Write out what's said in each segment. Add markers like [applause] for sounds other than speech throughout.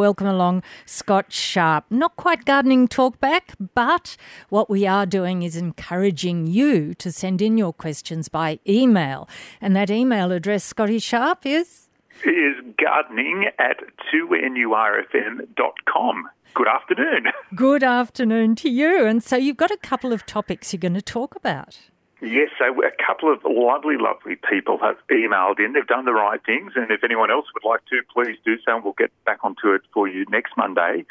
welcome along Scott Sharp. Not quite gardening talk back, but what we are doing is encouraging you to send in your questions by email. And that email address, Scotty Sharp, is? Is gardening at 2nurfm.com. Good afternoon. Good afternoon to you. And so you've got a couple of topics you're going to talk about. Yes, so a couple of lovely, lovely people have emailed in. They've done the right things, and if anyone else would like to, please do so, and we'll get back onto it for you next Monday.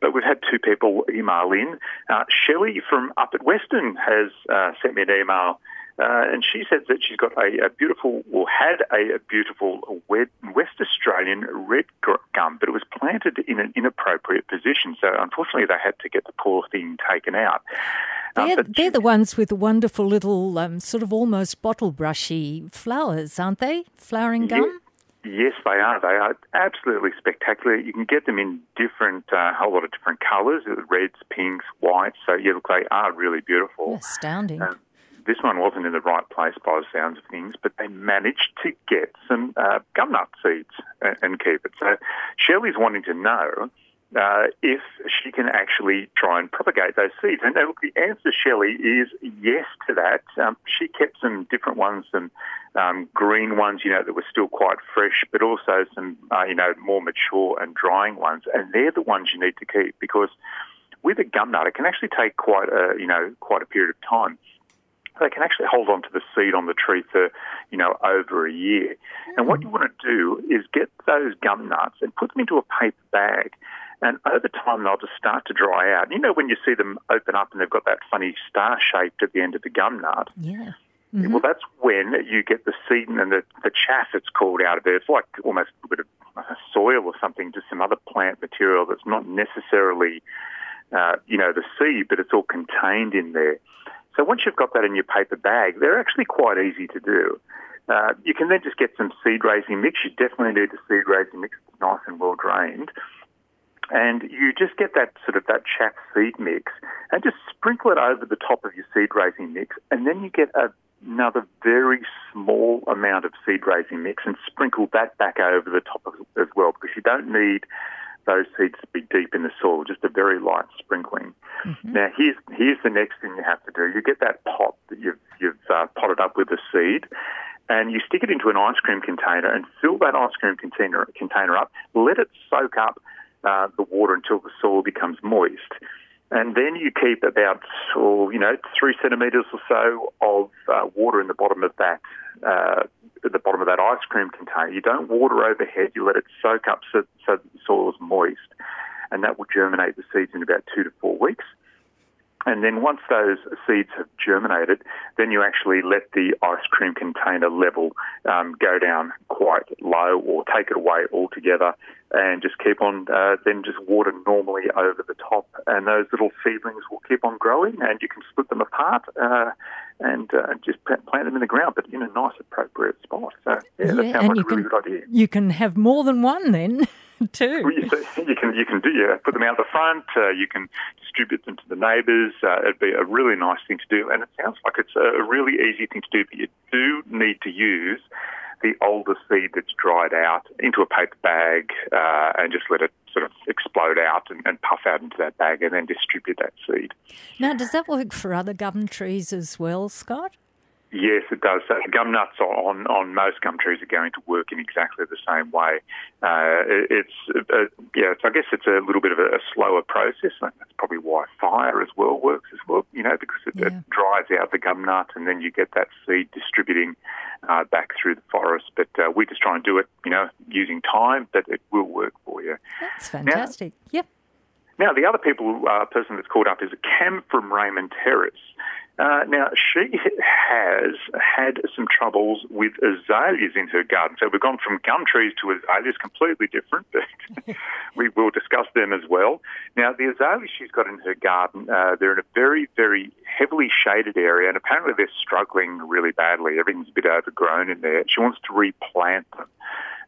But we've had two people email in. Uh, Shelley from up at Weston has uh, sent me an email. Uh, and she says that she's got a, a beautiful, or had a, a beautiful West Australian red gum, but it was planted in an inappropriate position. So unfortunately, they had to get the poor thing taken out. They're, um, they're the ones with the wonderful little, um, sort of almost bottle brushy flowers, aren't they? Flowering gum? Yes, they are. They are absolutely spectacular. You can get them in different, a uh, whole lot of different colours, uh, reds, pinks, whites. So, yeah, look, they are really beautiful. Astounding. Um, this one wasn't in the right place by the sounds of things, but they managed to get some uh, gum nut seeds and, and keep it. So Shelley's wanting to know uh, if she can actually try and propagate those seeds. And look, the answer, Shelley, is yes to that. Um, she kept some different ones, some um, green ones, you know, that were still quite fresh, but also some, uh, you know, more mature and drying ones. And they're the ones you need to keep because with a gum nut, it can actually take quite a, you know, quite a period of time they can actually hold on to the seed on the tree for, you know, over a year. And what you want to do is get those gum nuts and put them into a paper bag and over time, they'll just start to dry out. You know, when you see them open up and they've got that funny star shaped at the end of the gum nut. Yeah. Mm-hmm. Well, that's when you get the seed and the, the chaff that's called out of there. It's like almost a bit of soil or something, just some other plant material that's not necessarily, uh, you know, the seed, but it's all contained in there. So once you've got that in your paper bag, they're actually quite easy to do. Uh, you can then just get some seed raising mix. You definitely need the seed raising mix that's nice and well drained and you just get that sort of that chaff seed mix and just sprinkle it over the top of your seed raising mix, and then you get a, another very small amount of seed raising mix and sprinkle that back over the top of, as well because you don't need those seeds to be deep in the soil, just a very light sprinkling. Mm-hmm. Now, here's here's the next thing you have to do. You get that pot that you've you've uh, potted up with the seed, and you stick it into an ice cream container and fill that ice cream container container up. Let it soak up uh, the water until the soil becomes moist. And then you keep about, oh, you know, three centimetres or so of uh, water in the bottom of that, uh, the bottom of that ice cream container. You don't water overhead. You let it soak up so, so the soil is moist, and that will germinate the seeds in about two to four weeks. And then once those seeds have germinated, then you actually let the ice cream container level um, go down quite low or take it away altogether and just keep on, uh, then just water normally over the top. And those little seedlings will keep on growing and you can split them apart uh, and uh, just plant them in the ground, but in a nice appropriate spot. So, yeah, yeah that sounds like a really can, good idea. You can have more than one then. [laughs] too. Well, you, you, can you can do yeah, put them out the front. Uh, you can distribute them to the neighbours. Uh, it'd be a really nice thing to do, and it sounds like it's a really easy thing to do. But you do need to use the older seed that's dried out into a paper bag uh, and just let it sort of explode out and, and, puff out into that bag and then distribute that seed. Now, does that work for other gum trees as well, Scott? Yes, it does. So gum nuts on, on most gum trees are going to work in exactly the same way. Uh, it's uh, yeah, I guess it's a little bit of a, a, slower process. And That's probably why fire as well works as well. You know, because it, yeah. it dries out the gum nut, and then you get that seed distributing uh, back through the forest. But uh, we just try and do it, you know, using time, but it will work for you. That's fantastic. Now, yep. Now, the other people uh, person that's called up is Cam from Raymond Terrace. Uh, now, she has had some troubles with azaleas in her garden. So we've gone from gum trees to azaleas, completely different, but [laughs] we will discuss them as well. Now, the azaleas she's got in her garden, uh, they're in a very, very heavily shaded area, and apparently they're struggling really badly. Everything's a bit overgrown in there. She wants to replant them.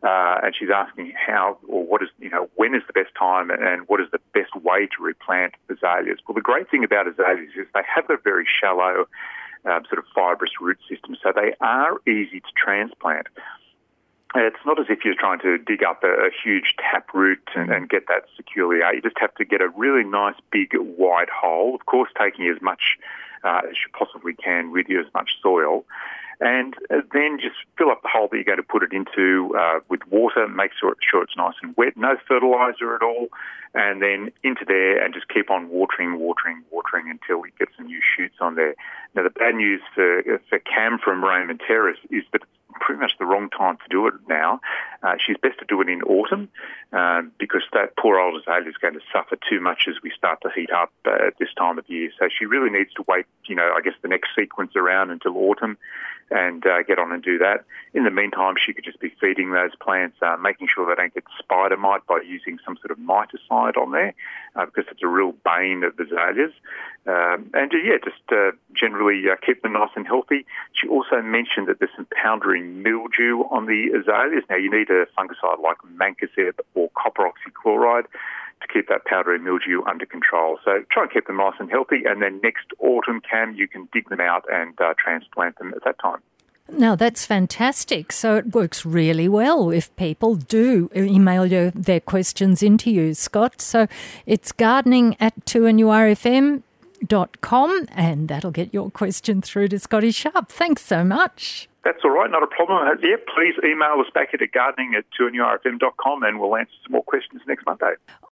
Uh, and she's asking how or what is, you know, when is the best time and what is the best way to replant azaleas. Well, the great thing about azaleas is they have a very shallow um, sort of fibrous root system, so they are easy to transplant. it's not as if you're trying to dig up a, a huge tap root and, and, get that securely out. You just have to get a really nice big wide hole, of course taking as much uh, as you possibly can with you, as much soil. And uh, then just fill up the hole that you're going to put it into uh, with water, make sure, sure it's nice and wet, no fertiliser at all, and then into there and just keep on watering, watering, watering until you get some new shoots on there. Now the bad news for, for Cam from Raymond Terrace is that pretty much the wrong time to do it now. Uh, she's best to do it in autumn uh, because that poor old azalea is going to suffer too much as we start to heat up uh, at this time of year. So she really needs to wait, you know, I guess the next sequence around until autumn and uh, get on and do that. In the meantime, she could just be feeding those plants, uh, making sure they don't get spider mite by using some sort of miticide on there, uh, because it's a real bane of azaleas. Um, and yeah, just generally keep them nice and healthy. She also mentioned that there's some mildew on the azaleas. Now you need a fungicide like mancozeb or copper oxychloride to keep that powdery mildew under control. So try and keep them nice and healthy, and then next autumn, Cam, you can dig them out and uh, transplant them at that time. Now that's fantastic. So it works really well if people do email you their questions into you, Scott. So it's gardening at 2NURFM dot com and that'll get your question through to Scotty Sharp. Thanks so much. That's all right, not a problem. Uh, yeah, please email us back at gardening at 2NURFM.com and we'll answer some more questions next Monday.